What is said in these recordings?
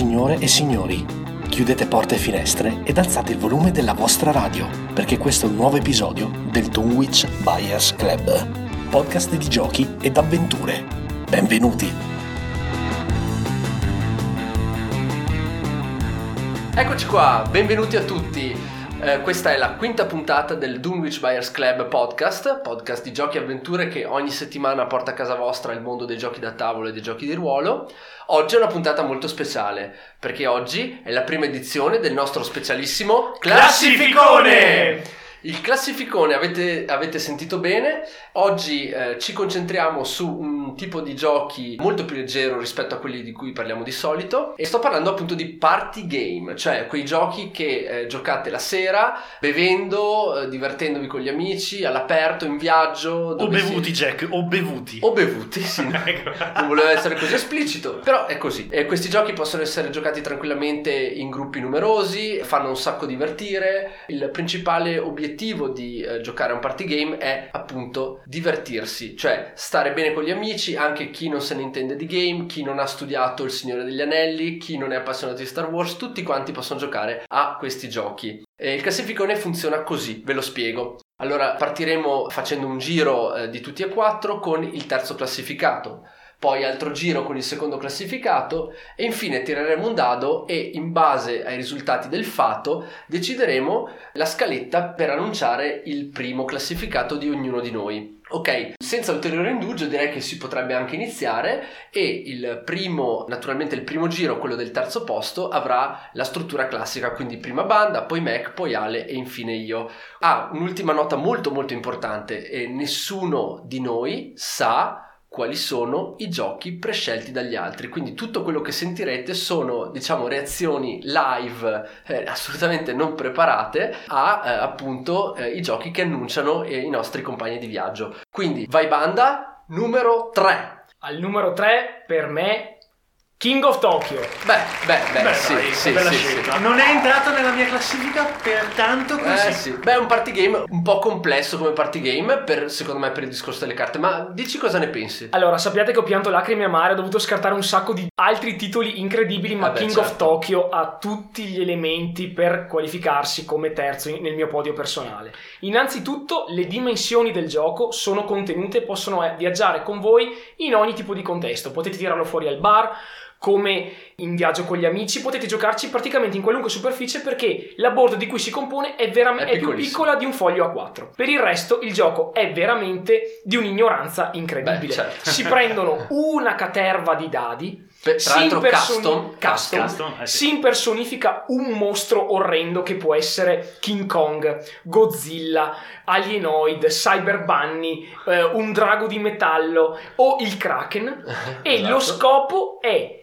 Signore e signori, chiudete porte e finestre ed alzate il volume della vostra radio, perché questo è un nuovo episodio del Dunwich Buyers Club, podcast di giochi ed avventure. Benvenuti! Eccoci qua, benvenuti a tutti. Eh, questa è la quinta puntata del Dunwich Buyers Club podcast, podcast di giochi e avventure che ogni settimana porta a casa vostra il mondo dei giochi da tavolo e dei giochi di ruolo. Oggi è una puntata molto speciale, perché oggi è la prima edizione del nostro specialissimo Classificone! Il classificone avete, avete sentito bene, oggi eh, ci concentriamo su un tipo di giochi molto più leggero rispetto a quelli di cui parliamo di solito e sto parlando appunto di party game, cioè quei giochi che eh, giocate la sera bevendo, eh, divertendovi con gli amici, all'aperto, in viaggio. O bevuti si... Jack, o bevuti. O bevuti, sì. Ecco. non volevo essere così esplicito, però è così. E questi giochi possono essere giocati tranquillamente in gruppi numerosi, fanno un sacco divertire, il principale obiettivo l'obiettivo di eh, giocare a un party game è appunto divertirsi, cioè stare bene con gli amici, anche chi non se ne intende di game, chi non ha studiato Il Signore degli Anelli, chi non è appassionato di Star Wars, tutti quanti possono giocare a questi giochi. E il classificone funziona così, ve lo spiego. Allora partiremo facendo un giro eh, di tutti e quattro con il terzo classificato poi altro giro con il secondo classificato e infine tireremo un dado e in base ai risultati del fato decideremo la scaletta per annunciare il primo classificato di ognuno di noi. Ok, senza ulteriore indugio direi che si potrebbe anche iniziare e il primo, naturalmente il primo giro, quello del terzo posto, avrà la struttura classica, quindi prima banda, poi Mac, poi Ale e infine io. Ah, un'ultima nota molto molto importante, e nessuno di noi sa quali sono i giochi prescelti dagli altri. Quindi tutto quello che sentirete sono, diciamo, reazioni live eh, assolutamente non preparate a eh, appunto eh, i giochi che annunciano eh, i nostri compagni di viaggio. Quindi vai banda numero 3. Al numero 3 per me King of Tokyo. Beh, beh, beh, Beh, sì, dai, sì, bella sì, scelta. sì. Non è entrato nella mia classifica, pertanto così. Eh sì, beh è un party game un po' complesso come party game per, secondo me per il discorso delle carte, ma dici cosa ne pensi? Allora, sappiate che ho pianto lacrime amare, ho dovuto scartare un sacco di altri titoli incredibili, ma Eh beh, King certo. of Tokyo ha tutti gli elementi per qualificarsi come terzo nel mio podio personale. Innanzitutto, le dimensioni del gioco sono contenute e possono eh, viaggiare con voi in ogni tipo di contesto. Potete tirarlo fuori al bar, come in viaggio con gli amici, potete giocarci praticamente in qualunque superficie perché la board di cui si compone è, veramente È è più piccola di un foglio A4. Per il resto il gioco è veramente di un'ignoranza incredibile. Beh, certo. Si prendono una caterva di dadi, tra si l'altro impersoni- custom, custom, Custom, eh sì. si impersonifica un mostro orrendo che può essere King Kong, Godzilla, Alienoid, Cyber Bunny, eh, un drago di metallo o il Kraken e Esatto. lo scopo è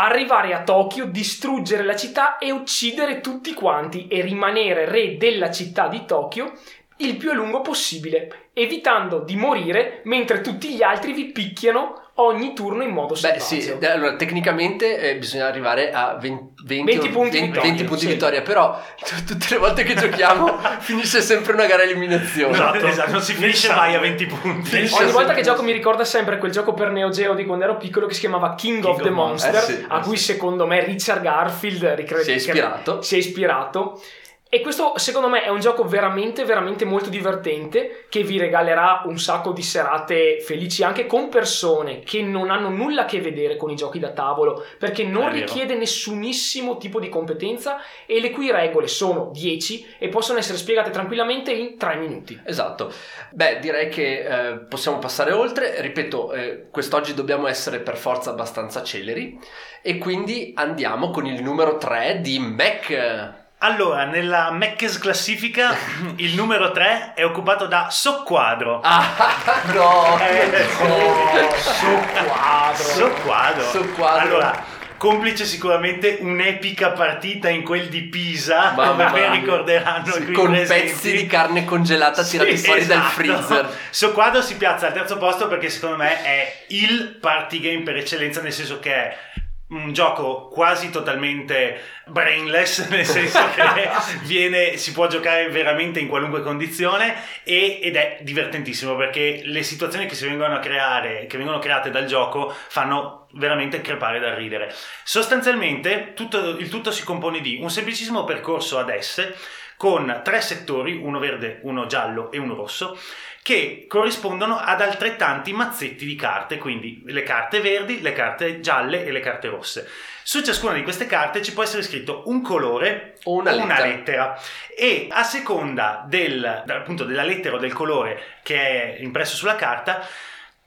arrivare a Tokyo, distruggere la città e uccidere tutti quanti e rimanere re della città di Tokyo il più a lungo possibile, evitando di morire mentre tutti gli altri vi picchiano ogni turno in modo Beh selvaggio. sì, eh, allora tecnicamente eh, bisogna arrivare a 20, 20 20 o punti 20 vittoria, 20 punti sì. vittoria, però t- tutte le volte che giochiamo finisce sempre una gara eliminazione. Esatto, esatto, non si finisce mai a 20 punti. Finisce Ogni volta che gioco mi ricorda sempre quel gioco per Neo Geo di quando ero piccolo che si chiamava King, of King the of Monster, Monster, eh sì, a eh cui sì. secondo me Richard Garfield ricre- Si è ispirato. si è ispirato. E questo secondo me è un gioco veramente, veramente molto divertente che vi regalerà un sacco di serate felici anche con persone che non hanno nulla a che vedere con i giochi da tavolo perché non richiede nessunissimo tipo di competenza e le cui regole sono 10 e possono essere spiegate tranquillamente in 3 minuti. Esatto. Beh, direi che eh, possiamo passare oltre. Ripeto, eh, quest'oggi dobbiamo essere per forza abbastanza celeri e quindi andiamo con il numero 3 di Mac. Allora, nella Meccas classifica il numero 3 è occupato da Socquadro. Ah, no! Eh, Oh, Socquadro. Socquadro. Socquadro. Allora, complice sicuramente un'epica partita in quel di Pisa, Mamma come mia. ricorderanno Sì, con presenti. pezzi di carne congelata tirati Sì, fuori dal esatto. freezer. Socquadro si piazza al terzo posto perché secondo me è il party game per eccellenza, nel senso che è un gioco quasi totalmente brainless, nel senso che viene, si può giocare veramente in qualunque condizione e, ed è divertentissimo perché le situazioni che si vengono a creare, che vengono create dal gioco fanno veramente crepare da ridere. Sostanzialmente tutto, il tutto si compone di un semplicissimo percorso ad S con tre settori, uno verde, uno giallo e uno rosso, che corrispondono ad altrettanti mazzetti di carte, quindi le carte verdi, le carte gialle e le carte rosse. Su ciascuna di queste carte ci può essere scritto un colore o una, una lettera. e a seconda del, appunto, della lettera o del colore che è impresso sulla carta,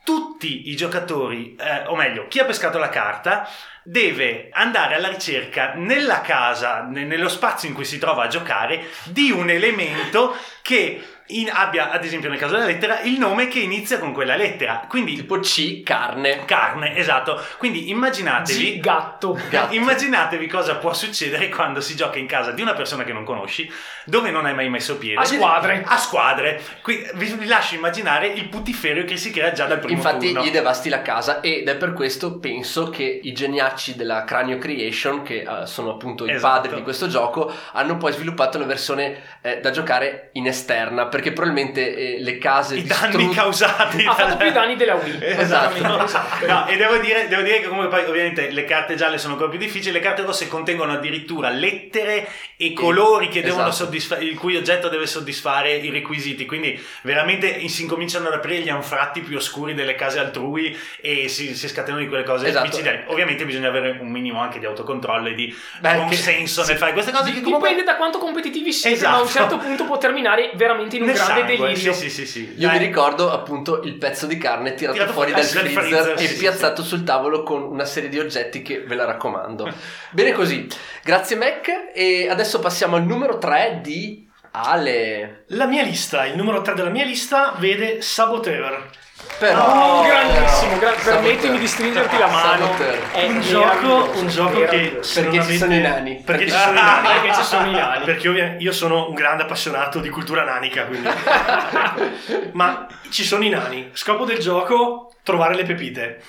tutti i giocatori, eh, o meglio, chi ha pescato la carta, deve andare alla ricerca nella casa, ne- nello spazio in cui si trova a giocare, di un elemento che in- abbia, ad esempio nel caso della lettera, il nome che inizia con quella lettera. Quindi Tipo C, carne. carne, esatto. Quindi immaginatevi... G, gatto. Gatto. Immaginatevi cosa può succedere quando si gioca in casa di una persona che non conosci, dove non hai mai messo piede. A squadre. A squadre. Qui vi, vi lascio immaginare il putiferio che si crea già dal primo Infatti turno. gli devasti la casa ed è per questo penso che i geniacci della Cranio Creation, che eh, sono appunto i Esatto. padri di questo gioco, hanno poi sviluppato la versione eh, da giocare in esterna, perché probabilmente eh, le case I danni distrutte- causati Ha fatto più i danni della Wii. Esatto. Esatto. No, e devo dire, devo dire che comunque poi ovviamente le carte gialle sono ancora più difficili, le carte rosse contengono addirittura lettere e colori che devono esatto. soddisfare, il cui oggetto deve soddisfare i requisiti, quindi veramente si incominciano ad aprire gli anfratti più oscuri delle case altrui e si, si scatenano di quelle cose Esatto. Ovviamente bisogna avere un minimo anche di autocontrollo e di Beh, buon che- senso nel fare queste cose che comunque... Dipende da quanto competitivi siete, Esatto. ma a un certo punto può terminare veramente in un nel grande sangue, delirio. Sì, sì, sì, sì. Io Dai. mi ricordo appunto il pezzo di carne tirato, Tirato fuori fuori dal freezer, freezer, e sì, sì, piazzato sul tavolo con una serie di oggetti che ve la raccomando. Bene così, grazie Mac e adesso passiamo al numero 3 di Ale. La mia lista, il numero 3 della mia lista vede Saboteur. Però Oh, grandissimo, gra- permettimi di stringerti la mano. Saboteur. È un gioco, un gioco che Perché ci sono i nani. Perché ci sono i nani. Perché ci sono i nani. Perché ovvia- io sono un grande appassionato di cultura nanica, quindi. Ma ci sono i nani. Scopo del gioco trovare le pepite.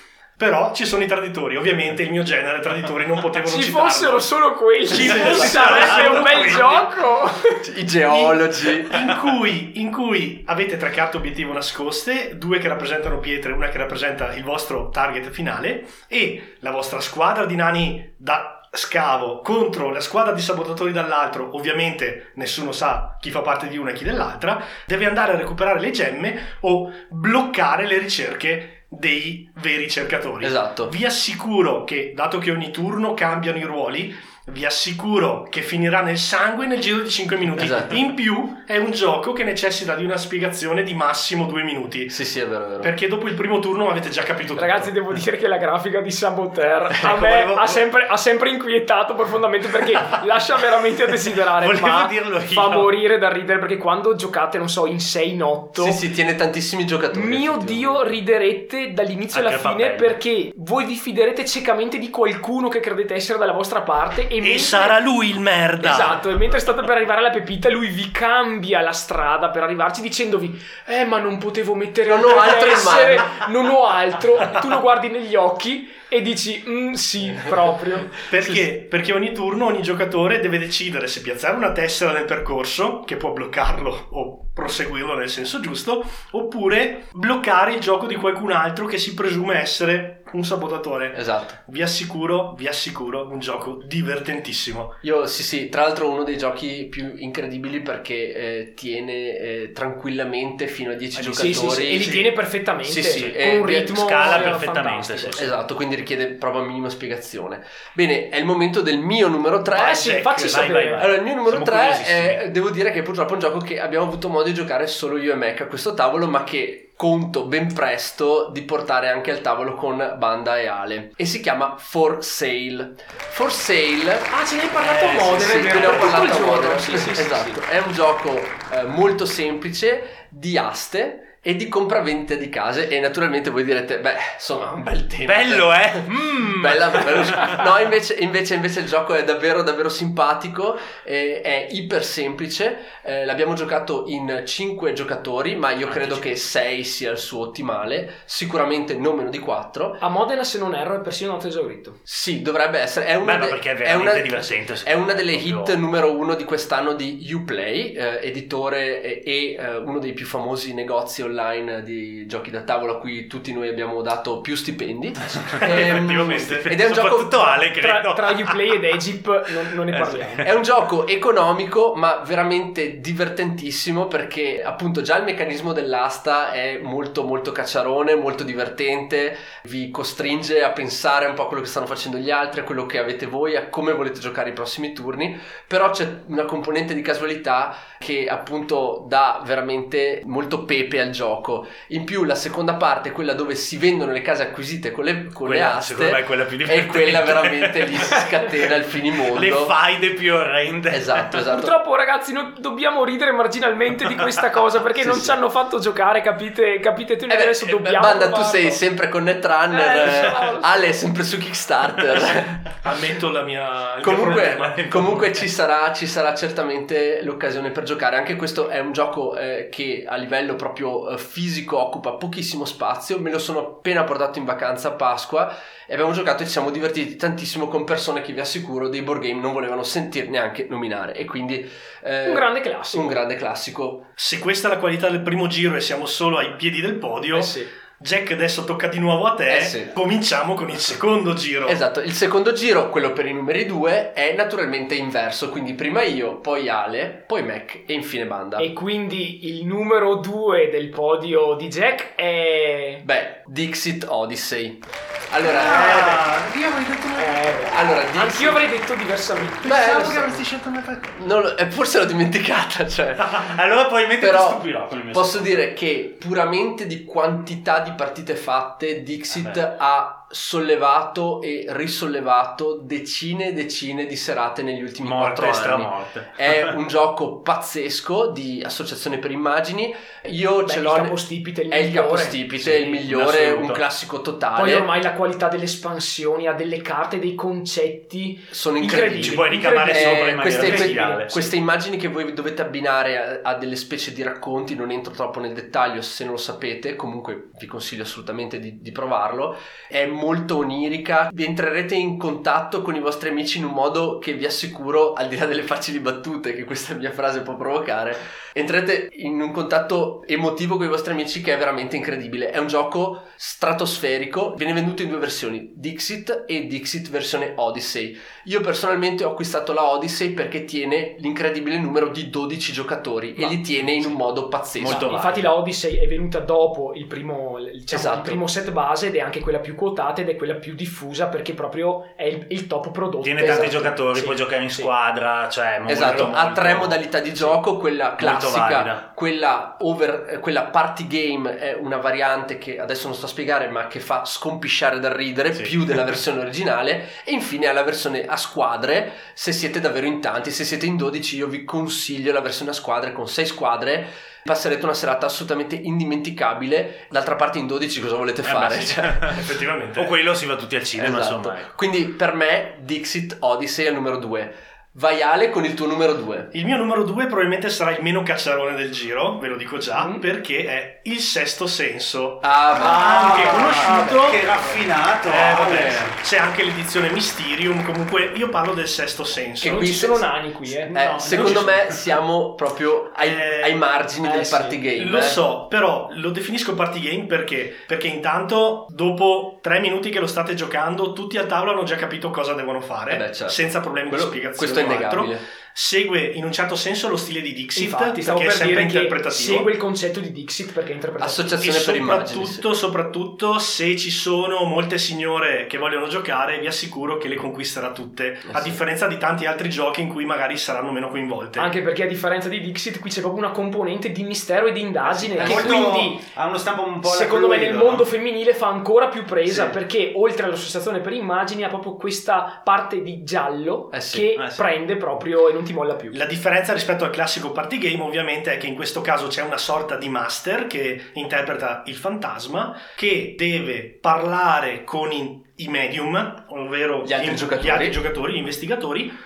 Però ci sono i traditori. Ovviamente il mio genere traditori non potevano Ci citarlo. fossero solo quelli, Ci sarebbe un bel gioco. I geologi. in cui, in cui avete tre carte obiettivo nascoste, due che rappresentano pietre, una che rappresenta il vostro target finale e la vostra squadra di nani da scavo contro la squadra di sabotatori dall'altro, ovviamente nessuno sa chi fa parte di una e chi dell'altra, deve andare a recuperare le gemme o bloccare le ricerche dei veri cercatori. Esatto. Vi assicuro che, dato che ogni turno cambiano i ruoli, vi assicuro che finirà nel sangue nel giro di 5 minuti. Esatto. In più, è un gioco che necessita di una spiegazione di massimo 2 minuti. Sì, sì, è vero, è vero. Perché dopo il primo turno avete già capito tutto. Ragazzi, devo dire che la grafica di Saboteur a Ecco, me volevo- ha, sempre, ha sempre inquietato profondamente perché lascia veramente a desiderare. Volevo ma dirlo io. fa morire da ridere perché quando giocate, non so, in 6 in 8. Sì, sì, tiene tantissimi giocatori. Mio. Dio, riderete dall'inizio alla Anche a fine perché voi vi fiderete ciecamente di qualcuno che credete essere dalla vostra parte e, mentre- sarà lui il merda. Esatto, e mentre state per arrivare alla pepita, lui vi cambia la strada per arrivarci dicendovi: Eh, ma non potevo mettere Non ho altro mano." non ho altro. Tu lo guardi negli occhi e dici: "Mm, Sì, proprio. Perché? Perché ogni turno ogni giocatore deve decidere se piazzare una tessera nel percorso, che può bloccarlo o proseguirlo nel senso giusto, oppure bloccare il gioco di qualcun altro che si presume essere un sabotatore. Esatto. Vi assicuro, vi assicuro, un gioco divertentissimo. Io sì sì, tra l'altro uno dei giochi più incredibili perché eh, tiene eh, tranquillamente fino a 10 Sì, giocatori. Sì, sì, sì, e li tiene perfettamente. Sì, sì, con e un vi- ritmo scala eh, perfettamente, sì. Esatto, quindi richiede proprio minima spiegazione. Bene, è il momento del mio numero 3. Vai, sì, facci vai, sapere. vai, vai. Allora, il mio numero Siamo 3 curiosissimi. è, devo dire che purtroppo è un gioco che abbiamo avuto modo di giocare solo io e Mac a questo tavolo, ma che conto ben presto di portare anche al tavolo con Banda e Ale. E si chiama For Sale. For Sale Ah, ce ne hai parlato a Eh, Modena, sì, ve ne ho parlato a. Modena, Sì, sì, esatto. È un gioco eh, molto semplice di aste e di compravendita di case e naturalmente voi direte beh insomma un bel tema Bello, eh? Mm. Bella, bello. no invece, invece, invece il gioco è davvero davvero simpatico eh, è iper semplice eh, l'abbiamo giocato in 5 giocatori ma io Ah, credo che 6 sia il suo ottimale sicuramente non meno di 4 A Modena, se non erro, è persino noto esaurito. sì dovrebbe essere è una, Beh, de- è è una- divertente. è una delle Proprio- hit numero uno di quest'anno di Uplay, eh, editore e, e, eh, uno dei più famosi negozi online di giochi da tavolo a cui tutti noi abbiamo dato più stipendi. Ehm, Effettivamente. ed è un gioco Soprattutto Ale, credo. Tra, tra Uplay ed Egypt non, non ne Eh, parliamo. È un gioco economico ma veramente divertentissimo perché appunto già il meccanismo dell'asta è molto molto cacciarone, molto divertente, vi costringe a pensare un po' a quello che stanno facendo gli altri, a quello che avete voi, a come volete giocare i prossimi turni, però c'è una componente di casualità che appunto dà veramente molto pepe al gioco. In più la seconda parte, quella dove si vendono le case acquisite con le, con le Quella, aste, secondo me è quella più è divertente. quella veramente lì si scatena il finimondo. Le faide più orrende. Esatto, esatto. Purtroppo, ragazzi, noi dobbiamo ridere marginalmente di questa cosa perché Sì, non sì. ci hanno fatto giocare, capite? Capite tu? Eh beh, adesso eh, dobbiamo. Banda, tu provarlo. sei sempre con Netrunner, Eh, eh, so. Ale è sempre su Kickstarter. Ammetto la mia... mio comunque, comunque ci, sarà, ci sarà certamente l'occasione per giocare. Anche questo è un gioco eh, che a livello proprio eh, fisico occupa pochissimo spazio. Me lo sono appena portato in vacanza a Pasqua e abbiamo giocato e ci siamo divertiti tantissimo con persone che vi assicuro dei board game non volevano sentir neanche nominare. E quindi eh, Un grande classico. un grande classico. Se questa è la qualità del primo giro e siamo solo ai piedi del podio, Eh sì. Jack adesso tocca di nuovo a te, Eh sì. cominciamo con il secondo giro. Esatto, il secondo giro, quello per i numeri due, è naturalmente inverso, quindi prima io, poi Ale, poi Mac e infine Banda. E quindi il numero 2 del podio di Jack è. Beh, Dixit Odyssey. Allora, Ah, io avrei detto una... Eh, allora Dixit... Anch'io avrei detto diversamente. Beh, Pensavo lo che so. avresti scelto una non eh, forse l'ho dimenticata, cioè... Allora probabilmente Però ti stupirò Posso dire che puramente di quantità di partite fatte, Dixit Vabbè. ha sollevato e risollevato decine e decine di serate negli ultimi morte quattro anni. stramorte. È un gioco pazzesco di associazione per immagini. Io Beh, ce il l'ho. capostipite è il è il migliore. capostipite, Sì, è il migliore, un classico totale. Poi ormai la qualità delle espansioni, ha delle carte, dei concetti. sono incredibili. incredibili. Ci puoi ricamare Incredibile. sopra in maniera queste, que- bestiale. queste immagini che voi dovete abbinare a, a delle specie di racconti, non entro troppo nel dettaglio se non lo sapete, comunque vi consiglio assolutamente di, di provarlo. È molto onirica, vi entrerete in contatto con i vostri amici in un modo che vi assicuro, al di là delle facili battute che questa mia frase può provocare, entrerete in un contatto emotivo con i vostri amici che è veramente incredibile. È un gioco stratosferico, viene venduto in due versioni, Dixit e Dixit versione Odyssey. Io personalmente ho acquistato la Odyssey perché tiene l'incredibile numero di 12 giocatori e Ma- li tiene in un modo pazzesco. Molto Infatti la Odyssey è venuta dopo il primo, diciamo, Esatto. il primo set base ed è anche quella più quotata ed è quella più diffusa perché proprio è il, il top prodotto. Tiene tanti Esatto. giocatori, Sì, puoi giocare in sì. squadra, cioè molto, Esatto, ha molto- tre modalità di gioco, quella classica, quella, over, quella party game è una variante che adesso non sto a spiegare ma che fa scompisciare dal ridere Sì. più della versione originale e infine ha la versione a squadre se siete davvero in tanti, se siete in 12 io vi consiglio la versione a squadre con 6 squadre passerete una serata assolutamente indimenticabile d'altra parte in 12 cosa volete Eh, fare? beh, sì. Cioè, Effettivamente. O quello si va tutti al cinema, esatto. insomma. ecco. quindi per me Dixit Odyssey è il numero 2 vai Ale con il tuo numero 2 Il mio numero due probabilmente sarà il meno cacciarone del giro, ve lo dico già, Mm. perché è il sesto senso. ah, ma- anche conosciuto. Che raffinato! Eh, vabbè, c'è anche l'edizione Mysterium, comunque io parlo del sesto senso. Che non qui ci sono nani qui, eh. Eh, No, secondo me sono. siamo proprio ai, Eh, ai margini eh del sì, party game. Lo eh. so, però lo definisco party game perché? Perché intanto dopo tre minuti che lo state giocando, tutti a tavola hanno già capito cosa devono fare, Eh beh, certo. senza problemi Quello- di spiegazione. Questo è o altro. innegabile. Segue in un certo senso lo stile di Dixit, Infatti, perché è per sempre dire che interpretativo. segue il concetto di Dixit perché è interpretativo. E Associazione per immagini. sì. soprattutto, soprattutto se ci sono molte signore che vogliono giocare, vi assicuro che le conquisterà tutte. a sì. differenza di tanti altri giochi in cui magari saranno meno coinvolte. Anche perché a differenza di Dixit qui c'è proprio una componente di mistero e di indagine È che molto- quindi ha uno stampo un po' secondo me nel mondo no? femminile fa ancora più presa Sì. perché oltre all'associazione per immagini ha proprio questa parte di giallo Eh sì, che eh sì. prende proprio e non non ti molla più. La differenza rispetto al classico party game ovviamente è che in questo caso c'è una sorta di master che interpreta il fantasma che deve parlare con i, medium, ovvero Gli altri in- giocatori. gli altri giocatori, gli investigatori,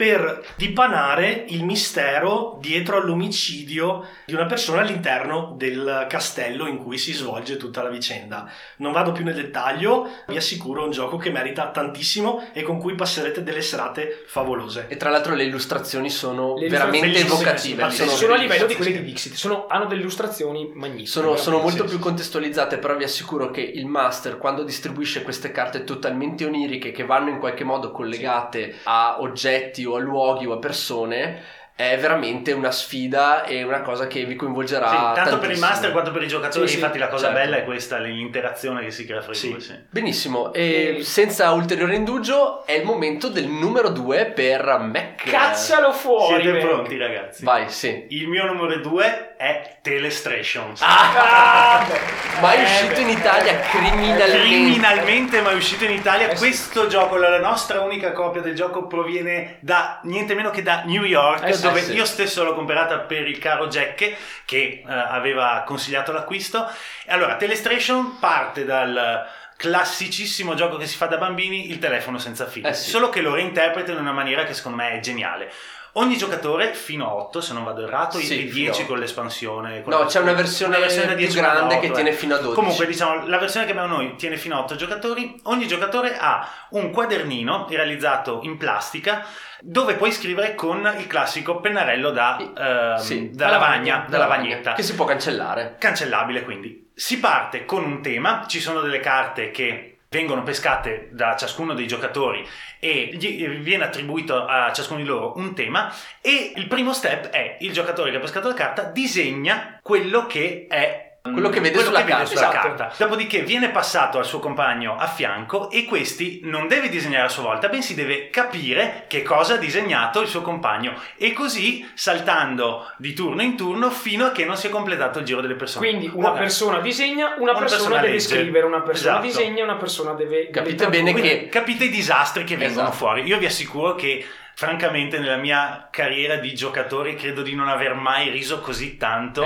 per dipanare il mistero dietro all'omicidio di una persona all'interno del castello in cui si svolge tutta la vicenda. Non vado più nel dettaglio, vi assicuro è un gioco che merita tantissimo e con cui passerete delle serate favolose. E tra l'altro le illustrazioni sono Le veramente illustrazioni evocative. bellissime, Sono, sono a livello di quelle di Dixit, sono- hanno delle illustrazioni magnifiche. sono- sono Sì, molto sì. più contestualizzate, però vi assicuro che il master, quando distribuisce queste carte totalmente oniriche che vanno in qualche modo collegate a oggetti o a luoghi o a persone, è veramente una sfida e una cosa che vi coinvolgerà. Sì, tanto per il tantissimo. master quanto per i giocatori, Sì, sì, infatti la cosa certo. bella è questa, l'interazione che si crea fra i Sì. due. Sì. Benissimo, e senza ulteriore indugio è il momento del numero 2 per Mac. Caccialo fuori! Siete Mac. pronti ragazzi? Vai, sì. Il mio numero due è Telestrations. Ah, beh. Ma è Eh, uscito in Italia eh, criminalmente. Criminalmente, ma è uscito in Italia. Eh sì. Questo gioco, la nostra unica copia del gioco, proviene da niente meno che da New York, Eh dove sì. io stesso l'ho comprata per il caro Jack, che eh, aveva consigliato l'acquisto. E allora, Telestration parte dal classicissimo gioco che si fa da bambini, il telefono senza fili. Eh sì. Solo che lo reinterpreta in una maniera che secondo me è geniale. Ogni giocatore, fino a 8 se non vado errato, Sì, e fino a 10 otto. con l'espansione. con No, la- c'è una versione, da più 10 fino a grande 8, che eh. tiene fino a 12. Comunque, diciamo, la versione che abbiamo noi tiene fino a 8 giocatori. Ogni giocatore ha un quadernino realizzato in plastica dove puoi scrivere con il classico pennarello da, ehm, Sì, da lavagna, da lavagnetta. Che si può cancellare. Cancellabile quindi. Si parte con un tema, ci sono delle carte che vengono pescate da ciascuno dei giocatori e gli viene attribuito a ciascuno di loro un tema e il primo step è il giocatore che ha pescato la carta disegna quello che è Quello che vede sulla carta. sulla Esatto. carta. Dopodiché viene passato al suo compagno a fianco e questi non deve disegnare a sua volta, bensì deve capire che cosa ha disegnato il suo compagno e così saltando di turno in turno fino a che non si è completato il giro delle persone. Quindi una Ok. persona disegna, una, Una persona, persona deve legge. scrivere, una persona Esatto. disegna, una persona deve... Capite bene che- capite i disastri che vengono Esatto. fuori. Io vi assicuro che francamente nella mia carriera di giocatore credo di non aver mai riso così tanto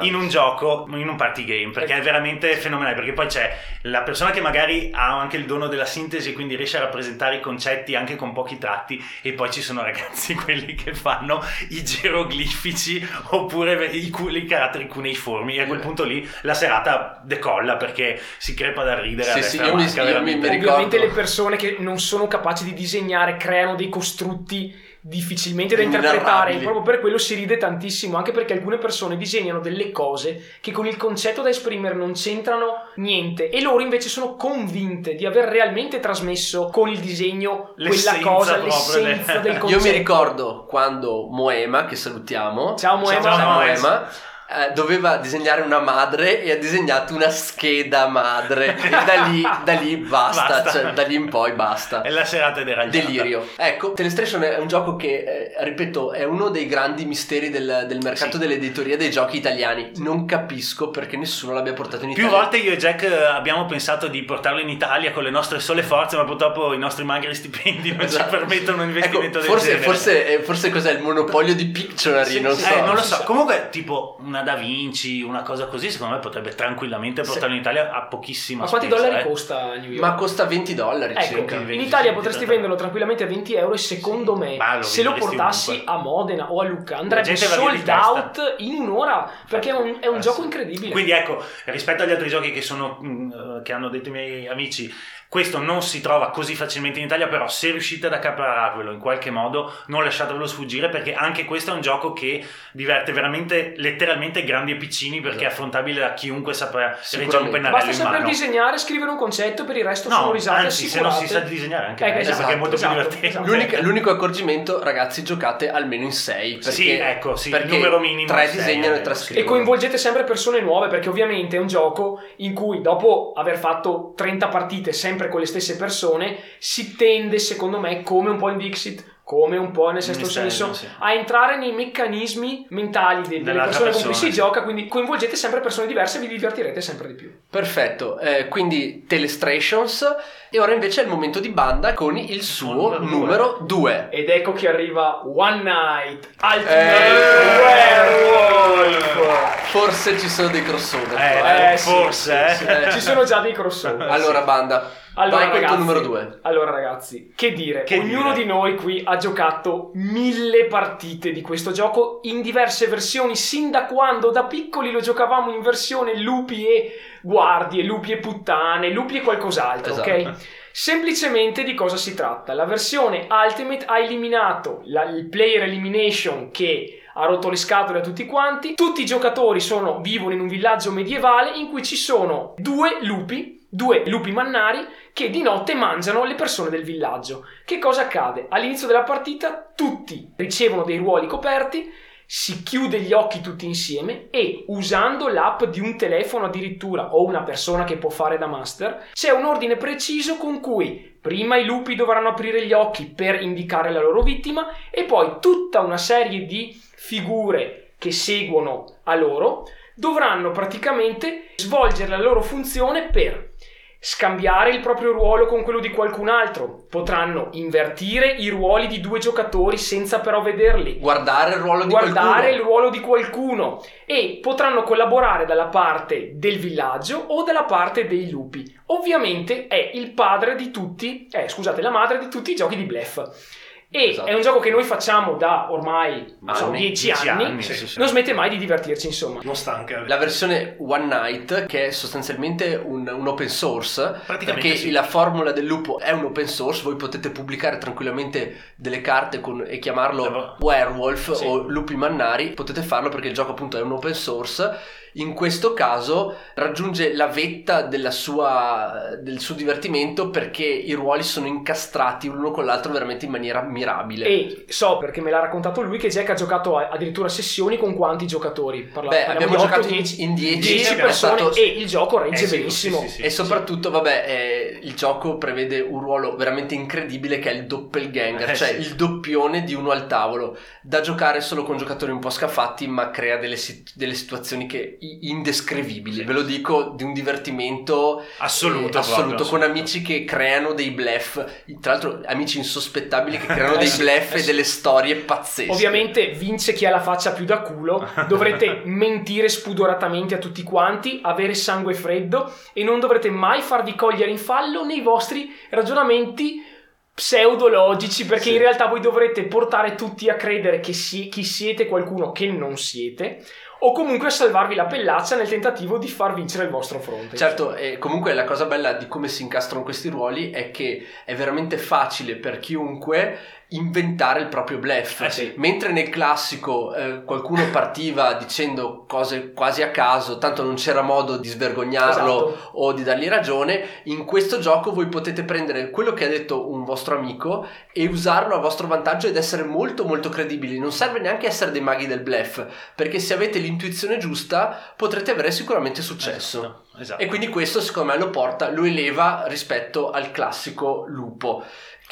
in un gioco, in un party game, perché è veramente fenomenale, perché poi c'è la persona che magari ha anche il dono della sintesi quindi riesce a rappresentare i concetti anche con pochi tratti e poi ci sono ragazzi quelli che fanno i geroglifici oppure i, cu- i caratteri cuneiformi e a quel punto lì la serata decolla perché si crepa da ridere Sì, sì, io mi- manca, io mi- mi Ovviamente ricordo. le persone che non sono capaci di disegnare creano dei costrutti difficilmente da interpretare e proprio per quello si ride tantissimo anche perché alcune persone disegnano delle cose che con il concetto da esprimere non c'entrano niente e loro invece sono convinte di aver realmente trasmesso con il disegno quella L'essenza cosa, proprio l'essenza del- del Io concetto. mi ricordo quando Moema, che salutiamo, ciao Moema. Ciao, Ciao, Moema. Moema, eh, doveva disegnare una madre e ha disegnato una scheda madre e da lì, da lì basta, Basta. cioè, da lì in poi basta. È la serata deragliata. Delirio. Ecco, Telestration è un gioco che, eh, ripeto, è uno dei grandi misteri del, del mercato Sì. dell'editoria dei giochi italiani. Non capisco perché nessuno l'abbia portato in Più Italia. volte io e Jack abbiamo pensato di portarlo in Italia con le nostre sole forze, ma purtroppo i nostri magri stipendi non Esatto. ci permettono un investimento Ecco, forse, forse, eh, forse cos'è il monopolio di Pictionary? Sì, non sì, so. Eh, non lo so, comunque tipo una Da Vinci, una cosa così, secondo me potrebbe tranquillamente portarlo in Italia a pochissima ma quanti spesa, dollari eh. costa a New York? Ma costa 20 dollari Ecco, circa. in in 20, Italia sì, potresti sì, venderlo tranquillamente a 20 euro e secondo me Ma lo se lo portassi ovunque. a Modena o a Lucca andrebbe sold out in un'ora perché è un, è un Eh, gioco sì. incredibile. Quindi ecco, rispetto agli altri giochi che, sono, mh, eh, che hanno detto i miei amici, questo non si trova così facilmente in Italia, però se riuscite ad accapararvelo in qualche modo, non lasciatevelo sfuggire perché anche questo è un gioco che diverte veramente letteralmente grandi e piccini perché è Esatto. affrontabile da chiunque saprà reggere un pennarello Basta saper disegnare, scrivere un concetto, per il resto sono No, risate anzi, se non si sa disegnare anche Eh, esatto, perché è molto esatto, più divertente. esatto. L'unica- l'unico accorgimento, ragazzi, giocate almeno in 6. Perché, Sì, ecco, sì, il numero minimo Tre è sei, disegnano e eh. tre E E scrivono. coinvolgete sempre persone nuove perché ovviamente è un gioco in cui dopo aver fatto 30 partite sempre con le stesse persone si tende secondo me come un po' in Dixit come un po' nel sesto senso, sì. a entrare nei meccanismi mentali de- delle Dell'altra persone con cui si sì. gioca, quindi coinvolgete sempre persone diverse e vi divertirete sempre di più. Perfetto, eh, quindi Telestrations e ora invece è il momento di banda con il suo numero numero 2. Ed ecco che arriva One Night Eh, Ultimate Werewolf. Forse ci sono dei crossover. Eh, Eh, forse, sì, eh. sì. Ci sono già dei crossover. Allora, banda, Allora, vai ragazzi, numero 2. Allora, ragazzi, che dire? Che Ognuno dire? di noi qui ha giocato mille partite di questo gioco in diverse versioni, sin da quando da piccoli lo giocavamo in versione lupi e guardie, lupi e puttane, lupi e qualcos'altro, Esatto. ok? Semplicemente di cosa si tratta? La versione Ultimate ha eliminato la- il player elimination che ha rotto le scatole a tutti quanti. Tutti i giocatori sono, vivono in un villaggio medievale in cui ci sono due lupi, due lupi mannari che di notte mangiano le persone del villaggio. Che cosa accade? All'inizio della partita tutti ricevono dei ruoli coperti, si chiude gli occhi tutti insieme e usando l'app di un telefono addirittura o una persona che può fare da master, c'è un ordine preciso con cui prima i lupi dovranno aprire gli occhi per indicare la loro vittima e poi tutta una serie di figure che seguono a loro dovranno praticamente svolgere la loro funzione per scambiare il proprio ruolo con quello di qualcun altro, potranno invertire i ruoli di due giocatori senza però vederli, Guardare il ruolo di guardare il qualcuno. ruolo di qualcuno e potranno collaborare dalla parte del villaggio o dalla parte dei lupi. Ovviamente è il padre di tutti, eh, scusate, la madre di tutti i giochi di bluff. E Esatto. è un gioco che noi facciamo da ormai non so, Anni, 10 dieci anni, anni, sì, sì, sì. non smette mai di divertirci, insomma. Non stanca. La versione One Night, che è sostanzialmente un, un open source, Praticamente perché sì. la formula del lupo è un open source, voi potete pubblicare tranquillamente delle carte con- e chiamarlo Bravo. Werewolf Sì. o Lupi Mannari, potete farlo perché il gioco appunto è un open source. In questo caso raggiunge la vetta della sua, del suo divertimento perché i ruoli sono incastrati l'uno con l'altro veramente in maniera mirabile. E so perché me l'ha raccontato lui che Jack ha giocato addirittura sessioni con quanti giocatori? Parla- Beh, abbiamo giocato 8-10 in 10, 10 abbiamo persone stato- e il gioco regge Eh benissimo. sì, sì, sì. E soprattutto, vabbè, eh, il gioco prevede un ruolo veramente incredibile che è il doppelganger, Eh, cioè sì. il doppione di uno al tavolo, da giocare solo con giocatori un po' scafatti, ma crea delle, delle situazioni che indescrivibili. Ve lo dico, di un divertimento Assoluto, eh, assoluto proprio, con assoluto. amici che creano dei bluff, tra l'altro amici insospettabili che creano Eh dei sì, bluff eh e sì. delle storie pazzesche. Ovviamente vince chi ha la faccia più da culo, dovrete mentire spudoratamente a tutti quanti, avere sangue freddo e non dovrete mai farvi cogliere in fallo nei vostri ragionamenti pseudologici perché Sì. in realtà voi dovrete portare tutti a credere che si- chi siete qualcuno che non siete o comunque a salvarvi la pellaccia nel tentativo di far vincere il vostro fronte. Certo, e comunque la cosa bella di come si incastrano questi ruoli è che è veramente facile per chiunque inventare il proprio bluff. Eh sì. Mentre nel classico eh, qualcuno partiva dicendo cose quasi a caso, tanto non c'era modo di svergognarlo Esatto. o di dargli ragione, in questo gioco voi potete prendere quello che ha detto un vostro amico e usarlo a vostro vantaggio ed essere molto molto credibili. Non serve neanche essere dei maghi del bluff, perché se avete l'intuizione giusta potrete avere sicuramente successo. Esatto, esatto. E quindi questo secondo me lo porta, lo eleva rispetto al classico lupo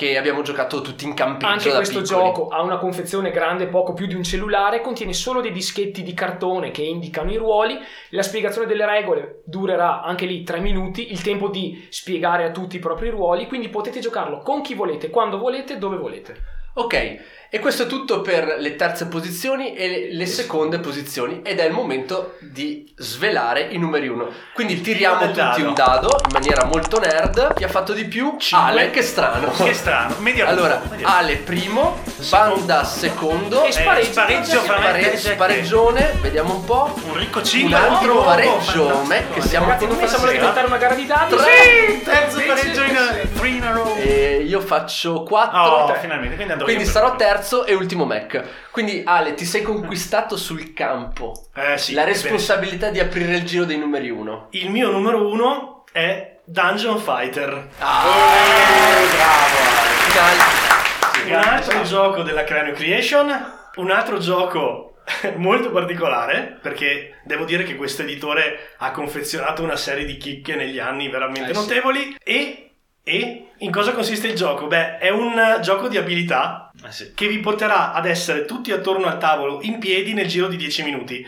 che abbiamo giocato tutti in campeggio Anche questo piccoli. gioco ha una confezione grande poco più di un cellulare, contiene solo dei dischetti di cartone che indicano i ruoli, la spiegazione delle regole durerà anche lì 3 minuti, il tempo di spiegare a tutti i propri ruoli, quindi potete giocarlo con chi volete, quando volete, dove volete. Ok, e questo è tutto per le terze posizioni e le, seconde posizioni ed è il momento di svelare i numeri uno. Quindi tiriamo tutti dado. un dado in maniera molto nerd. Chi ha fatto di più? Ale, che strano. Che strano. Media Allora, media. Ale primo, Banda secondo, E spareggio, spareggio fra me spare- spareggione, vediamo un po'. Un ricco Un 5. altro pareggio, me, che siamo Ragazzi, facciamo stasera. diventare una gara di dadi? Tre. Sì! Terzo pareggio in in a row. E io faccio 4. Oh, finalmente. Quindi, andrò Quindi sarò primo. Terzo e ultimo Mac. Quindi Ale, ti sei conquistato sul campo Eh sì, la responsabilità di aprire il giro dei numeri uno. Il mio numero uno è Dungeon Fighter. Ah, bravo Ale. Finale. Un altro gioco della Cranio Creation, un altro gioco molto particolare perché devo dire che questo editore ha confezionato una serie di chicche negli anni veramente Eh sì. notevoli e E in cosa consiste il gioco? Beh, è un gioco di abilità Eh sì. che vi porterà ad essere tutti attorno al tavolo in piedi nel giro di 10 minuti.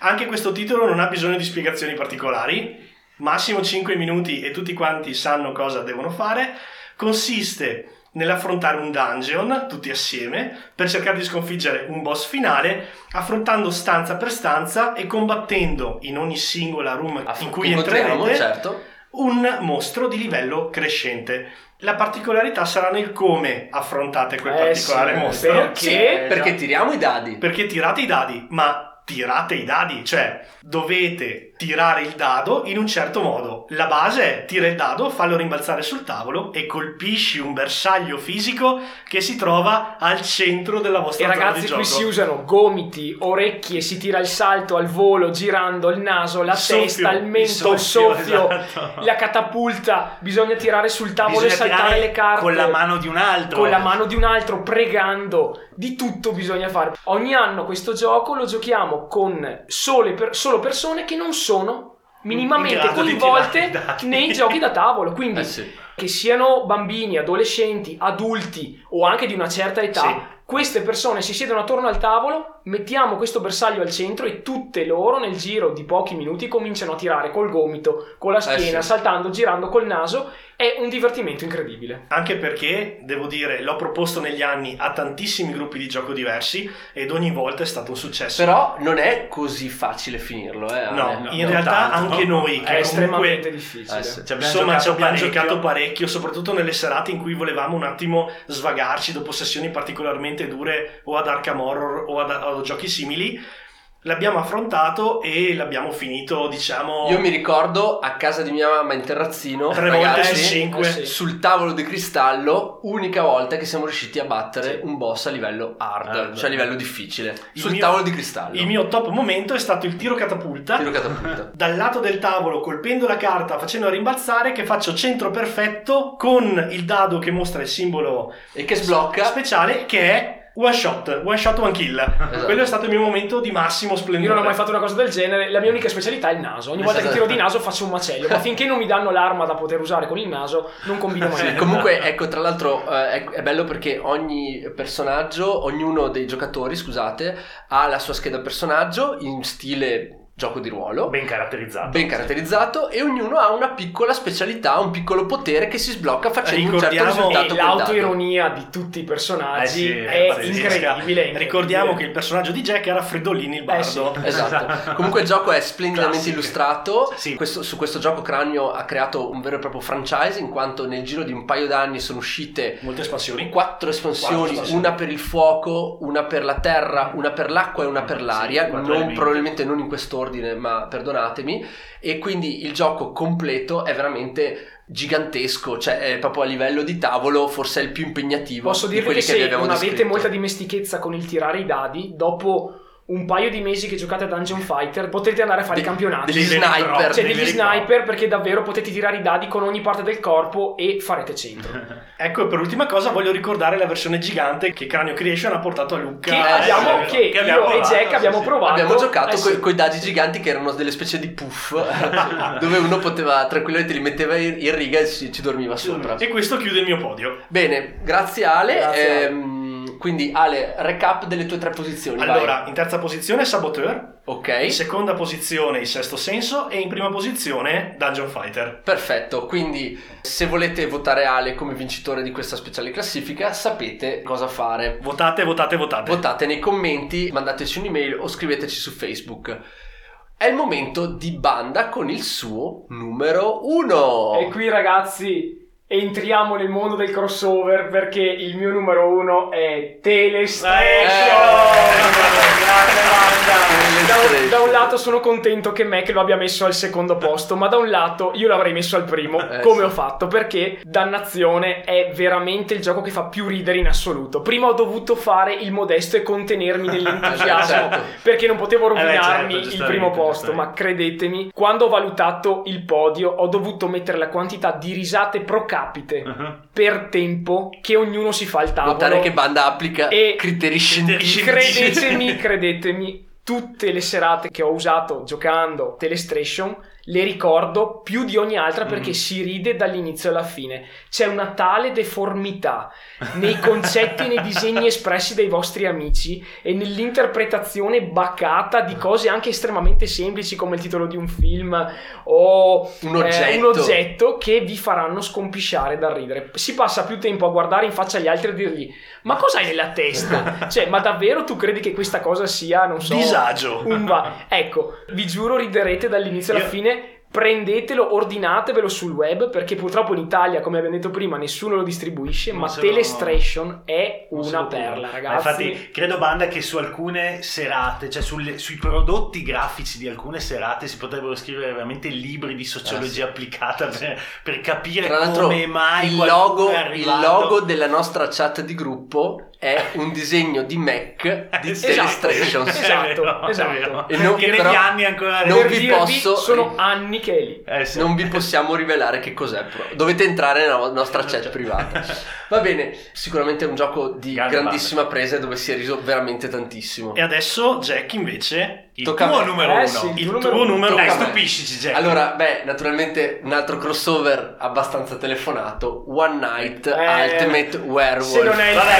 Anche questo titolo non ha bisogno di spiegazioni particolari, massimo 5 minuti e tutti quanti sanno cosa devono fare. Consiste nell'affrontare un dungeon tutti assieme per cercare di sconfiggere un boss finale, affrontando stanza per stanza e combattendo in ogni singola room in cui entrerete certo. Un mostro di livello crescente. La particolarità sarà nel come affrontate quel Eh particolare sì, mostro. perché- Sì, Eh, perché tiriamo i dadi. Perché tirate i dadi, ma tirate i dadi, cioè dovete tirare il dado in un certo modo. La base è tira il dado, fallo rimbalzare sul tavolo e colpisci un bersaglio fisico che si trova al centro della vostra E zona ragazzi, di qui gioco. si usano gomiti, orecchie, si tira il salto al volo, girando il naso, la Il soffio, testa, il mento, il il soffio, soffio, esatto. la catapulta. Bisogna tirare sul tavolo Bisogna e saltare le carte. con la mano di un altro. con la mano di un altro, pregando. Di tutto bisogna fare. Ogni anno questo gioco lo giochiamo con sole per- solo persone che non sono minimamente coinvolte nei giochi da tavolo. Quindi Eh sì. che siano bambini, adolescenti, adulti o anche di una certa età, Sì. Queste persone si siedono attorno al tavolo, mettiamo questo bersaglio al centro e tutte loro nel giro di pochi minuti cominciano a tirare col gomito, con la schiena, sì. saltando, girando col naso. È un divertimento incredibile. Anche perché, devo dire, l'ho proposto negli anni a tantissimi gruppi di gioco diversi ed ogni volta è stato un successo. Però non è così facile finirlo, eh. no, no, in realtà tanto. anche noi, È che estremamente comunque difficile. Eh sì. Ci abbiamo Insomma, ci abbiamo giocato parecchio, soprattutto nelle serate in cui volevamo un attimo svagarci dopo sessioni particolarmente dure o ad Arkham Horror o ad, o a giochi simili. L'abbiamo affrontato e l'abbiamo finito, diciamo, Io mi ricordo a casa di mia mamma in terrazzino, tre volte ragazzi, su cinque. eh sì. sul tavolo di cristallo, unica volta che siamo riusciti a battere Sì. un boss a livello hard, Hard. cioè a livello difficile, Il sul mio- tavolo di cristallo. Il mio top momento è stato il tiro catapulta. Tiro catapulta. Dal lato del tavolo, colpendo la carta, facendo rimbalzare, che faccio centro perfetto con il dado che mostra il simbolo E che sblocca. speciale, che è one shot, one shot, one kill. Esatto. Quello è stato il mio momento di massimo splendore. Io non ho mai fatto una cosa del genere, la mia unica specialità è il naso. Ogni volta che Esatto. tiro di naso faccio un macello, ma finché non mi danno l'arma da poter usare con il naso, non combino mai Sì, niente. comunque, ecco, tra l'altro eh, è, è bello perché ogni personaggio, ognuno dei giocatori, scusate, ha la sua scheda personaggio in stile gioco di ruolo. Ben caratterizzato. ben caratterizzato e ognuno ha una piccola specialità, un piccolo potere che si sblocca facendo un certo Ricordiamo- risultato l'autoironia di tutti i personaggi Eh sì, è è pazzesca. incredibile. Ricordiamo che il personaggio di Jack era Freddolini il Eh sì. bardo. Esatto. Comunque il gioco è splendidamente Classiche. illustrato. Sì. Questo- su questo gioco Cranio ha creato un vero e proprio franchise in quanto nel giro di un paio d'anni sono uscite Molte espansioni. quattro espansioni, Quattro espansioni. una per il fuoco, una per la terra, una per l'acqua e una per l'aria, non, probabilmente non in quest'ordine, ma perdonatemi. E quindi il gioco completo è veramente gigantesco, cioè è proprio a livello di tavolo, forse è il più impegnativo Posso di dirvi quelli che che se non avete molta dimestichezza con il tirare i dadi, dopo un paio di mesi che giocate a Dungeon Fighter potete andare a fare De- i campionati. degli sniper. Cioè degli sniper perché davvero potete tirare i dadi con ogni parte del corpo e farete centro. Ecco, e per ultima cosa voglio ricordare la versione gigante che Cranio Creation ha portato a Luca. Che, Eh, abbiamo, sì, che, che abbiamo io e provato, Jack abbiamo sì, sì. provato. Abbiamo giocato Eh sì. con i dadi giganti che erano delle specie di puff dove uno poteva tranquillamente li metteva in, riga e ci, ci dormiva sopra. E questo chiude il mio podio. Bene, grazie Ale. Grazie, Ale. Ehm, quindi Ale, recap delle tue tre posizioni. vai. Allora, in terza posizione Saboteur, ok. in seconda posizione Il Sesto Senso e in prima posizione Dungeon Fighter. Perfetto, quindi se volete votare Ale come vincitore di questa speciale classifica sapete cosa fare. Votate, votate, votate. Votate nei commenti, mandateci un'email o scriveteci su Facebook. È il momento di Banda con il suo numero 1. E qui ragazzi entriamo nel mondo del crossover perché il mio numero uno è Telestation. Eh, Da, da un lato sono contento che Mac lo abbia messo al secondo posto, ma da un lato io l'avrei messo al primo, Eh, come sì. ho fatto, perché Dannazione è veramente il gioco che fa più ridere in assoluto. Prima ho dovuto fare il modesto e contenermi nell'entusiasmo, Certo. perché non potevo Eh beh, certo, rovinarmi il primo posto, ma credetemi, quando ho valutato il podio ho dovuto mettere la quantità di risate pro capite Uh-huh. per tempo che ognuno si fa al tavolo. Notare che Banda applica E- criteri scientifici. Credetemi, credetemi, tutte le serate che ho usato giocando Telestration le ricordo più di ogni altra perché Mm. si ride dall'inizio alla fine. C'è una tale deformità nei concetti e nei disegni espressi dai vostri amici e nell'interpretazione bacata di cose anche estremamente semplici come il titolo di un film o Un eh, oggetto. un oggetto che vi faranno scompisciare dal ridere. Si passa più tempo a guardare in faccia agli altri e dirgli ma cosa hai nella testa? cioè, ma davvero tu credi che questa cosa sia, non so, Disagio. un va- Ecco, vi giuro riderete dall'inizio alla Io- fine. Prendetelo, ordinatevelo sul web perché purtroppo in Italia, come abbiamo detto prima, nessuno lo distribuisce. Non ma Telestration è Non se una perla, Ma ragazzi. Infatti, credo Banda che su alcune serate, cioè sulle- sui prodotti grafici di alcune serate, si potrebbero scrivere veramente libri di sociologia Eh, sì. applicata per, per capire come mai il logo, è il logo della nostra chat di gruppo è un disegno di Mac di Esatto. Telestrations. Esatto, È vero, esatto. E non- che negli anni ancora non vi posso- sono anni che è lì. Eh, sì. Non vi possiamo rivelare che cos'è, però. dovete entrare nella nostra chat privata. Va bene, sicuramente è un gioco di Grande grandissima presa e dove si è riso veramente tantissimo. E adesso Jack invece il Tocca tuo me. numero Eh uno. sì, il tuo tuo numero- me. stupiscici, Jack. Allora, beh, naturalmente un altro crossover abbastanza telefonato, One Night Eh, Ultimate Werewolf. se non è il Vabbè,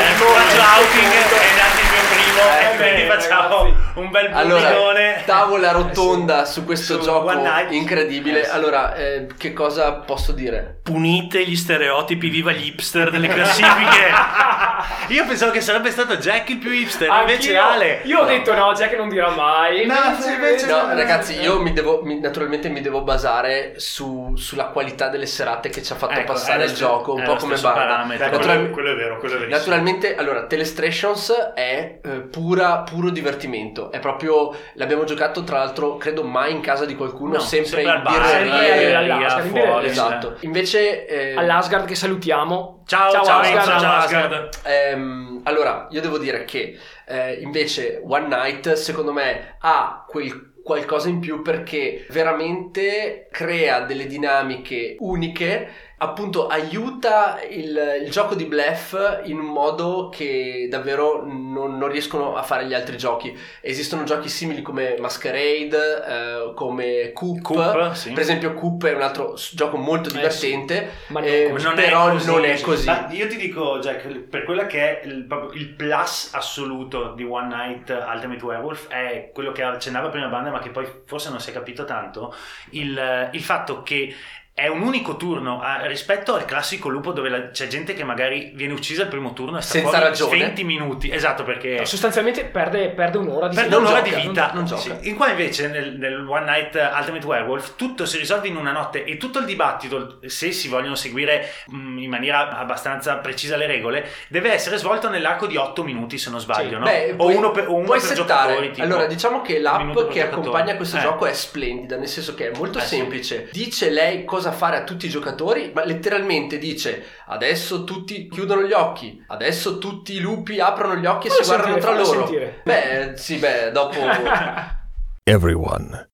primo, faccio è anche il mio primo, Eh, e quindi beh, facciamo ragazzi. un bel Allora, bullidone. tavola rotonda su questo Su gioco incredibile. Eh, sì. Allora, eh, che cosa posso dire? Punite gli stereotipi, viva gli hipster delle classifiche. Io pensavo che sarebbe stato Jack il più hipster, invece Anch'io- Ale. Io ho detto no, Jack non dirà mai. No, Invece- invece No, no. ragazzi, io mi devo, mi- naturalmente mi devo basare su- sulla qualità delle serate che ci ha fatto Ecco, passare il gioco, un po' come parametro. Natural- quello, è vero, quello è verissimo. Naturalmente, allora, Telestrations è eh, pura, puro divertimento. È proprio. L'abbiamo giocato, tra l'altro, credo mai in casa di qualcuno, No, sempre sempre in birreria. Esatto. Invece. eh, All'Asgard che salutiamo. Ciao, Ciao, ciao, Asgard. ciao, Ciao, Asgard. Asgard. Ehm, allora, io devo dire che eh, invece One Night, secondo me, ha quel qualcosa in più perché veramente crea delle dinamiche uniche appunto aiuta il, il gioco di bluff in un modo che davvero non, non riescono a fare gli altri giochi esistono giochi simili come Masquerade eh, come Coop, Coop, sì. per esempio Coop è un altro gioco molto Eh, divertente Ma non eh. Non però è così, non è così Ma io ti dico, Jack, per quella che è il, proprio il plus assoluto di One Night Ultimate Werewolf è quello che accennava prima Banda, ma che poi forse non si è capito tanto, il, il fatto che è un unico turno ah, rispetto al classico lupo dove la- c'è gente che magari viene uccisa al primo turno e sta Senza ragione. 20 minuti. Esatto, perché... No, sostanzialmente perde, perde un'ora di Per non un'ora gioca, di non vita gio- non gioca. Sì. In qua invece nel, nel One Night Ultimate Werewolf tutto si risolve in una notte e tutto il dibattito, se si vogliono seguire mh, in maniera abbastanza precisa le regole, deve essere svolto nell'arco di 8 minuti se non sbaglio, Sì. no? Beh, o puoi- uno per, o uno puoi per settare. giocatori. Tipo, allora, diciamo che l'app che accompagna questo Eh. gioco è splendida, nel senso che è molto Eh, sì. semplice. Dice lei cosa fare a tutti i giocatori, ma letteralmente dice adesso tutti chiudono gli occhi, adesso tutti i lupi aprono gli occhi e si guardano tra loro. sentire. Beh, sì, beh, dopo Everyone,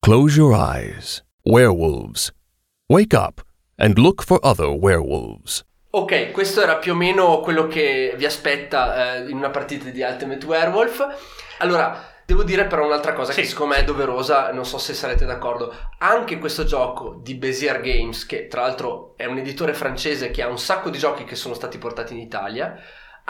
close your eyes. Werewolves. Wake up and look for other werewolves. Ok, questo era più o meno quello che vi aspetta eh, in una partita di Ultimate Werewolf. Allora, devo dire però un'altra cosa Sì, che secondo me è doverosa, non so se sarete d'accordo. Anche questo gioco di Bezier Games, che tra l'altro è un editore francese che ha un sacco di giochi che sono stati portati in Italia,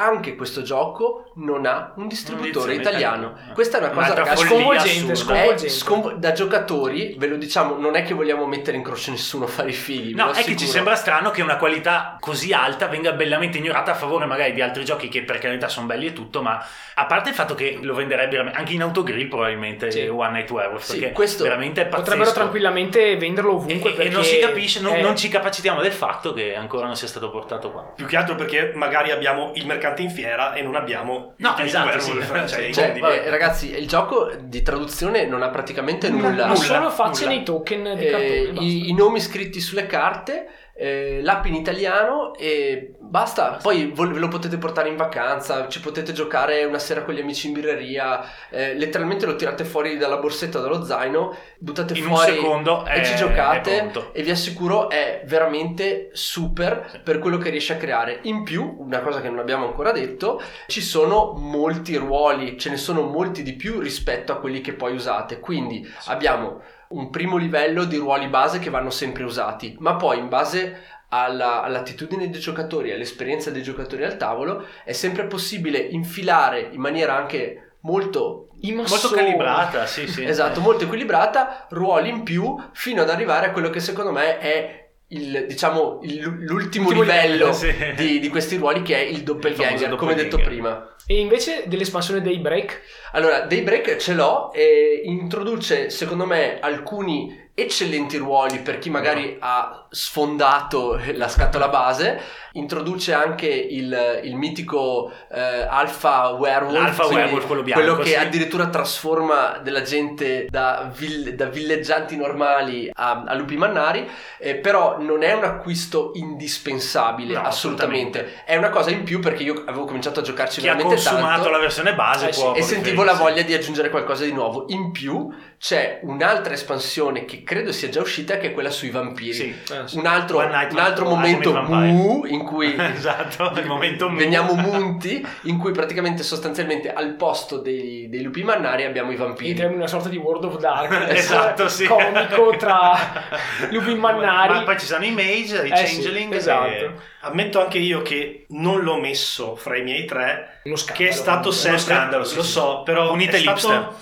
anche questo gioco non ha un distributore Un'edizione italiano. italiana. Questa è una cosa, ragazzi, follia sconvolgente, sconvolgente. scom- da giocatori, ve lo diciamo, non è che vogliamo mettere in croce nessuno a fare i fighi. ve No, è che ci sembra strano che una qualità così alta venga bellamente ignorata a favore magari di altri giochi che per carità sono belli e tutto, ma a parte il fatto che lo venderebbero anche in autogrill probabilmente Sì. One Night Werewolf, Sì, perché questo veramente è pazzesco. Potrebbero tranquillamente venderlo ovunque E, e non si capisce, non, è- non ci capacitiamo del fatto che ancora non sia stato portato qua. Più che altro perché magari abbiamo il mercante in fiera e non abbiamo No, esatto, sì. cioè, Cioè. Cioè, vabbè, ragazzi, il gioco di traduzione non ha praticamente nulla. non nulla, sono facce nulla. nei token di Eh, cartone. i, i nomi scritti sulle carte eh, l'app in italiano e basta. Poi ve lo potete portare in vacanza, ci potete giocare una sera con gli amici in birreria, eh, letteralmente lo tirate fuori dalla borsetta, dallo zaino, buttate in fuori secondo e è, ci giocate e vi assicuro è veramente super per quello che riesce a creare. In più, una cosa che non abbiamo ancora detto, ci sono molti ruoli, ce ne sono molti di più rispetto a quelli che poi usate. Quindi abbiamo un primo livello di ruoli base che vanno sempre usati, ma poi in base alla, all'attitudine dei giocatori, all'esperienza dei giocatori al tavolo, è sempre possibile infilare in maniera anche molto molto calibrata, sì, sì. esatto, molto equilibrata, ruoli in più fino ad arrivare a quello che secondo me è il, diciamo, il, l'ultimo, l'ultimo livello, livello sì. di, di, questi ruoli che è il doppelganger, come detto prima. E invece dell'espansione Daybreak? Allora, Daybreak ce l'ho e introduce secondo me alcuni eccellenti ruoli per chi magari no. ha sfondato la scatola base. Introduce anche il, il mitico eh, Alpha Werewolf, Alpha Werewolf quello, bianco, quello che sì. addirittura trasforma della gente da, vill- da villeggianti normali a, a lupi mannari. Eh, però non è un acquisto indispensabile, no, assolutamente. assolutamente. È una cosa in più perché io avevo cominciato a giocarci chi veramente tanto. ha consumato tanto, la versione base eh, può, e sentivo la voglia di aggiungere qualcosa di nuovo. In più c'è un'altra espansione che credo sia già uscita che è quella sui vampiri. Sì. Un altro, un altro momento mu in cui esatto, il momento mu. veniamo munti in cui praticamente sostanzialmente al posto dei, dei lupi mannari abbiamo i vampiri. Entriamo in una sorta di World of Darkness esatto, sì. comico tra lupi mannari. Ma poi ci sono i mage, i Eh, changeling sì, esatto. e- Ammetto anche io che non l'ho messo fra i miei tre, Uno scandalo. che è stato sempre, scandalo, sì, lo so, però Unite è stato,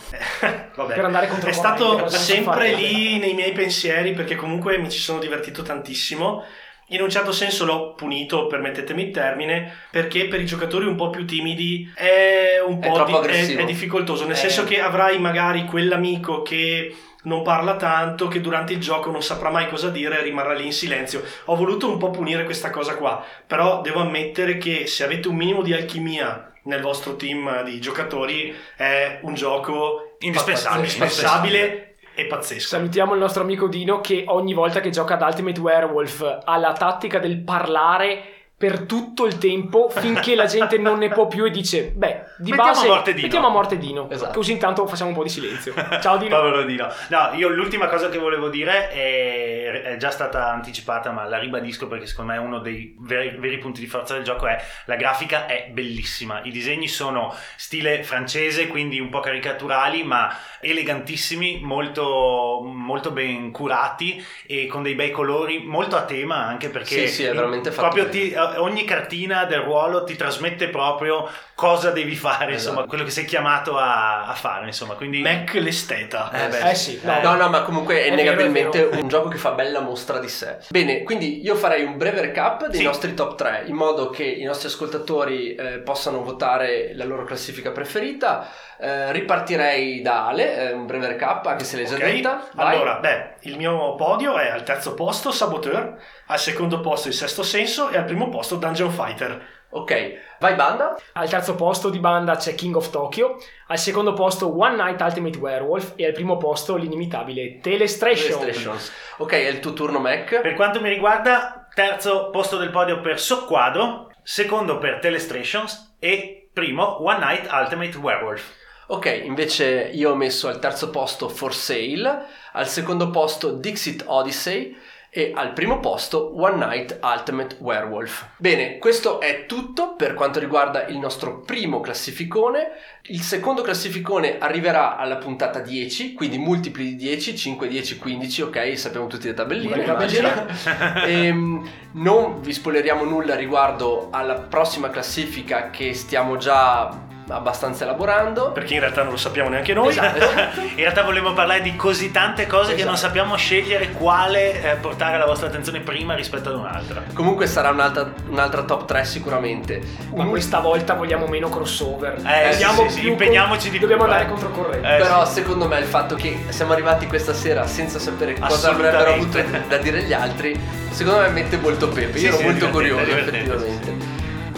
Vabbè. Per andare contro è stato sempre lì nei miei pensieri perché comunque mi ci sono divertito tantissimo. In un certo senso l'ho punito, permettetemi il termine, perché per i giocatori un po' più timidi è un È po' troppo di- è, è difficoltoso, nel Eh. senso che avrai magari quell'amico che non parla tanto, che durante il gioco non saprà mai cosa dire e rimarrà lì in silenzio. Ho voluto un po' punire questa cosa qua, però devo ammettere che se avete un minimo di alchimia nel vostro team di giocatori è un gioco Indispensabile. E pazzesco. Salutiamo il nostro amico Dino che ogni volta che gioca ad Ultimate Werewolf ha la tattica del parlare per tutto il tempo finché la gente non ne può più e dice beh di Mettiamo base a morte Dino." mettiamo a morte Dino Esatto. così intanto facciamo un po' di silenzio ciao Dino Povero Dino. No, io l'ultima cosa che volevo dire è, è già stata anticipata, ma la ribadisco perché secondo me è uno dei veri, veri punti di forza del gioco è la grafica è bellissima. I disegni sono stile francese, quindi un po' caricaturali, ma elegantissimi, molto, molto ben curati e con dei bei colori, molto a tema anche perché Sì, sì, è veramente fatto proprio bene. ti- ogni cartina del ruolo ti trasmette proprio cosa devi fare, insomma, Esatto. quello che sei chiamato a, a fare, insomma. Quindi Mac l'esteta. Eh, beh, eh sì no, No, no, ma comunque è, È vero, innegabilmente è vero. un gioco che fa bella mostra di sé. Bene, quindi io farei un breve recap dei Sì. nostri top 3, in modo che i nostri ascoltatori eh, possano votare la loro classifica preferita. Eh, ripartirei da Ale, eh, un breve recap, anche se l'hai già Ok, detta. Vai. Allora, beh, il mio podio è al terzo posto Saboteur, al secondo posto il Sesto Senso e al primo posto Dungeon Fighter. Ok, vai banda. al terzo posto di banda c'è King of Tokyo al secondo posto One Night Ultimate Werewolf e al primo posto l'inimitabile Telestration Illustrations. Ok, è il tuo turno Mac. Per quanto mi riguarda, terzo posto del podio per Soqquadro, secondo per Telestrations e primo One Night Ultimate Werewolf. Ok, invece io ho messo al terzo posto For Sale, al secondo posto Dixit Odyssey e al primo posto One Night Ultimate Werewolf. Bene, questo è tutto per quanto riguarda il nostro primo classificone. Il secondo classificone arriverà alla puntata 10, quindi multipli di 10, 5, 10, 15, ok, sappiamo tutti le tabelline. Immagino. tabelline. Ehm, non vi spoileriamo nulla riguardo alla prossima classifica che stiamo già abbastanza elaborando. Perché in realtà non lo sappiamo neanche noi. Esatto. In realtà volevo parlare di così tante cose che Esatto. non sappiamo scegliere quale eh, portare alla vostra attenzione prima rispetto ad un'altra. Comunque sarà un'altra, un'altra top 3 sicuramente. ma Un- questa volta vogliamo meno crossover Eh, sì, Andiamo sì, sì, più impegniamoci di dobbiamo più, andare eh. controcorrente Eh, Però sì. secondo me il fatto che siamo arrivati questa sera senza sapere cosa avrebbero avuto da dire gli altri, secondo me mette molto pepe. Sì, Io ero molto curioso effettivamente.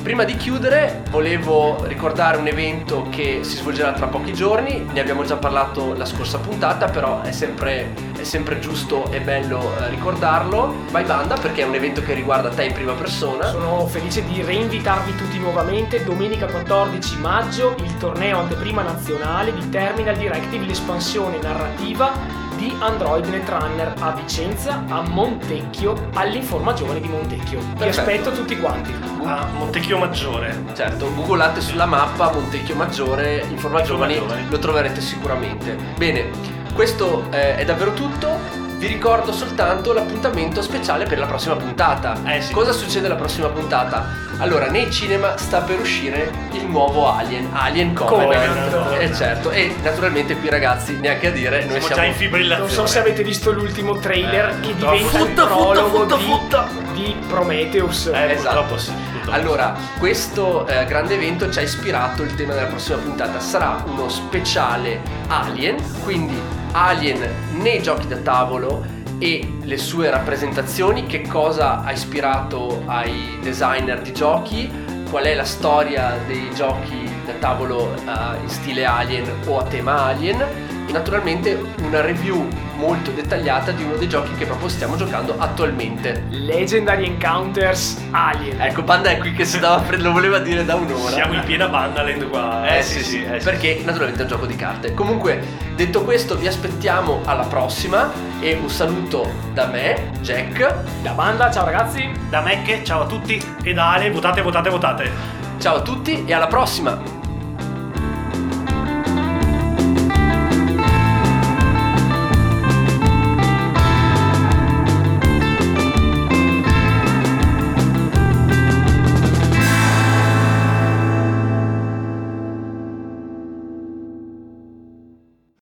Prima di chiudere volevo ricordare un evento che si svolgerà tra pochi giorni, ne abbiamo già parlato la scorsa puntata, però è sempre, è sempre giusto e bello eh, ricordarlo. Vai Banda perché è un evento che riguarda te in prima persona. Sono felice di reinvitarvi tutti nuovamente domenica 14 maggio il torneo anteprima nazionale di Terminal Directive, l'espansione narrativa di Android Netrunner a Vicenza, a Montecchio, all'Informa Giovane di Montecchio. Vi aspetto tutti quanti. A Montecchio Maggiore. Certo, googolate sulla mappa Montecchio Maggiore, Informa Giovani, Giovani. lo troverete sicuramente. Bene, questo eh, è davvero tutto. Vi ricordo soltanto l'appuntamento speciale per la prossima puntata. Eh sì. Cosa succede alla prossima puntata? Allora, nei cinema sta per uscire il nuovo Alien, Alien Covenant. Covenant. Eh certo, e naturalmente qui ragazzi, neanche a dire, noi Siamo siamo già in fibrillazione. Non so se avete visto l'ultimo trailer Eh, che purtroppo. diventa il Futta, futta, prologo futta, di, futta. di Prometheus. Eh, Esatto. sì. Allora, questo eh, grande evento ci ha ispirato il tema della prossima puntata. Sarà uno speciale Alien, quindi Alien nei giochi da tavolo e le sue rappresentazioni, che cosa ha ispirato ai designer di giochi, qual è la storia dei giochi da tavolo eh, in stile Alien o a tema Alien naturalmente una review molto dettagliata di uno dei giochi che proprio stiamo giocando attualmente. Legendary Encounters Alien. Ecco, Panda è qui che si dava lo voleva dire da un'ora. Siamo in piena Bandaland qua. Eh, sì, sì, eh, sì. Perché naturalmente è un gioco di carte. Comunque, detto questo, vi aspettiamo alla prossima e un saluto da me, Jack. Da banda, ciao ragazzi. Da Mecche, ciao a tutti. E da Ale, votate, votate, votate. Ciao a tutti e alla prossima!